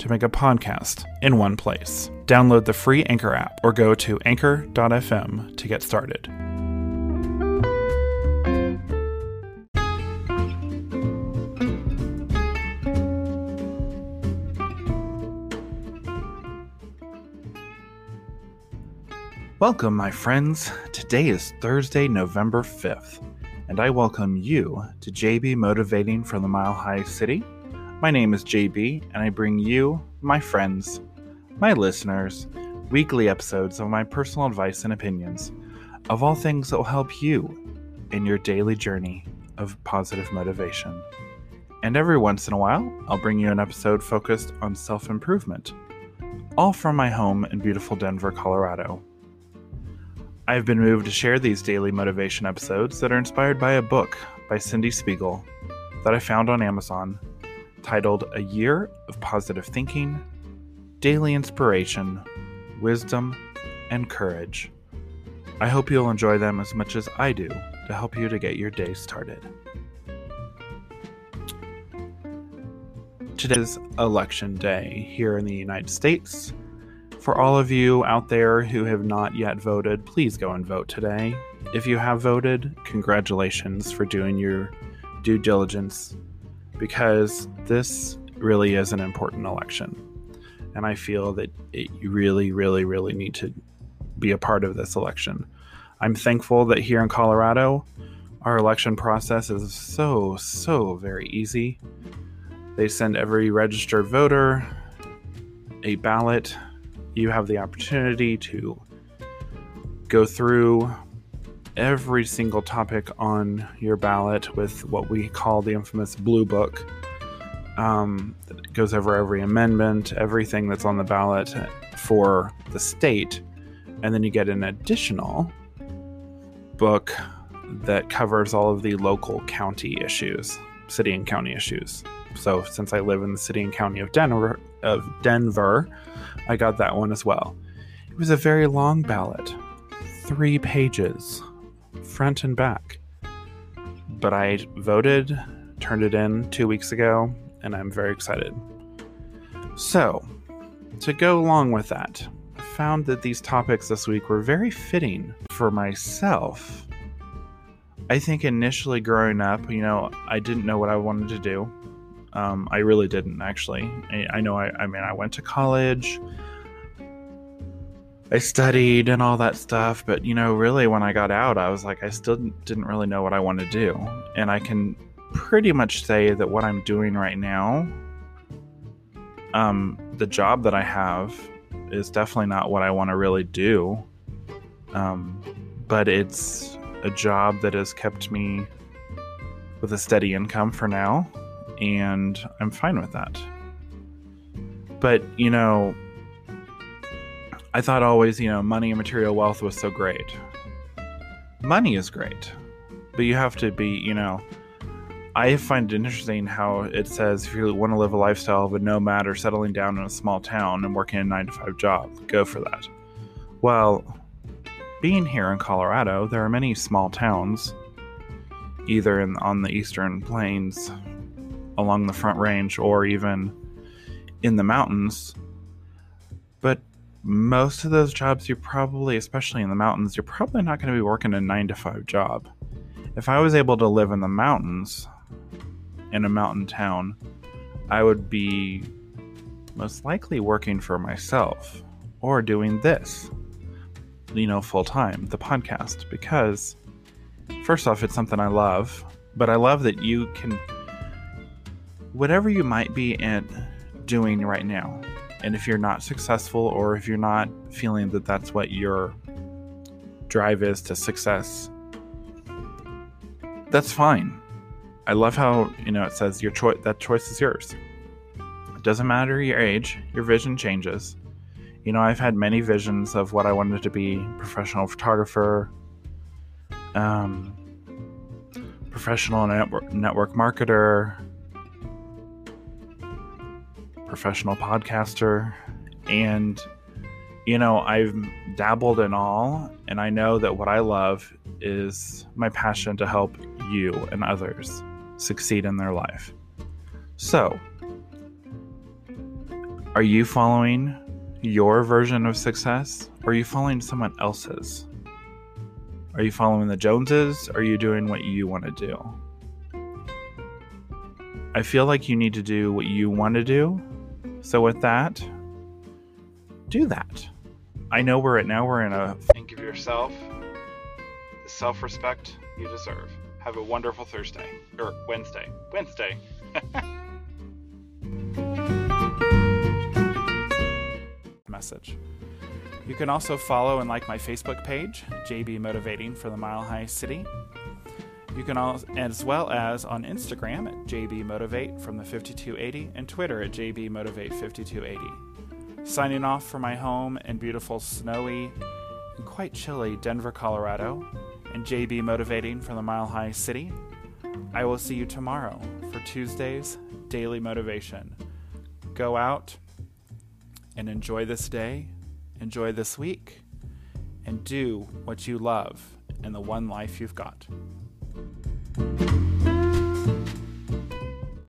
to make a podcast in one place. Download the free Anchor app or go to anchor.fm to get started. Welcome, my friends. Today is Thursday, November 5th, and I welcome you to JB Motivating from the Mile High City. My name is JB, and I bring you, my friends, my listeners, weekly episodes of my personal advice and opinions of all things that will help you in your daily journey of positive motivation. And every once in a while, I'll bring you an episode focused on self improvement, all from my home in beautiful Denver, Colorado. I've been moved to share these daily motivation episodes that are inspired by a book by Cyndie Spiegel that I found on Amazon titled A Year of Positive Thinking, Daily Inspiration, Wisdom, and Courage. I hope you'll enjoy them as much as I do to help you to get your day started. Today is Election Day here in the United States. For all of you out there who have not yet voted, please go and vote today. If you have voted, congratulations for doing your due diligence because this really is an important election. And I feel that it, you really, really, really need to be a part of this election. I'm thankful that here in Colorado, our election process is so, so very easy. They send every registered voter a ballot you have the opportunity to go through every single topic on your ballot with what we call the infamous blue book. Um, it goes over every amendment, everything that's on the ballot for the state, and then you get an additional book that covers all of the local county issues, city and county issues. So, since I live in the city and county of Denver, of Denver, I got that one as well. It was a very long ballot, three pages, front and back. But I voted, turned it in two weeks ago, and I'm very excited. So, to go along with that, I found that these topics this week were very fitting for myself. I think initially growing up, you know, I didn't know what I wanted to do. Um, I really didn't actually. I, I know. I, I mean, I went to college. I studied and all that stuff, but you know, really, when I got out, I was like, I still didn't really know what I wanted to do, and I can pretty much say that what I'm doing right now, um, the job that I have, is definitely not what I want to really do. Um, but it's a job that has kept me with a steady income for now and I'm fine with that. But, you know, I thought always, you know, money and material wealth was so great. Money is great, but you have to be, you know, I find it interesting how it says if you want to live a lifestyle of a nomad or settling down in a small town and working a nine to five job, go for that. Well, being here in Colorado, there are many small towns, either in, on the eastern plains along the Front Range or even in the mountains. But most of those jobs, you're probably, especially in the mountains, you're probably not going to be working a nine to five job. If I was able to live in the mountains, in a mountain town, I would be most likely working for myself or doing this, you know, full time, the podcast, because first off, it's something I love, but I love that you can whatever you might be in doing right now, and if you're not successful or if you're not feeling that that's what your drive is to success, that's fine. I love how, you know, it says your choice that choice is yours. It doesn't matter your age, your vision changes. You know, I've had many visions of what I wanted to be professional photographer, um, professional network, network marketer, professional podcaster, and you know, I've dabbled in all, and I know that what I love is my passion to help you and others succeed in their life. So, are you following your version of success or are you following someone else's? Are you following the Joneses? Or are you doing what you want to do? I feel like you need to do what you want to do. So, with that, do that. I know we're at now we're in a think of yourself the self-respect you deserve. Have a wonderful Thursday or Wednesday. Wednesday. Message. You can also follow and like my Facebook page, JB Motivating for the Mile High City. You can also, as well as on Instagram at jbmotivate from the 5280 and Twitter at jbmotivate5280. Signing off from my home in beautiful, snowy, and quite chilly Denver, Colorado, and JB motivating from the Mile High City. I will see you tomorrow for Tuesday's Daily Motivation. Go out and enjoy this day, enjoy this week, and do what you love in the one life you've got. Bye.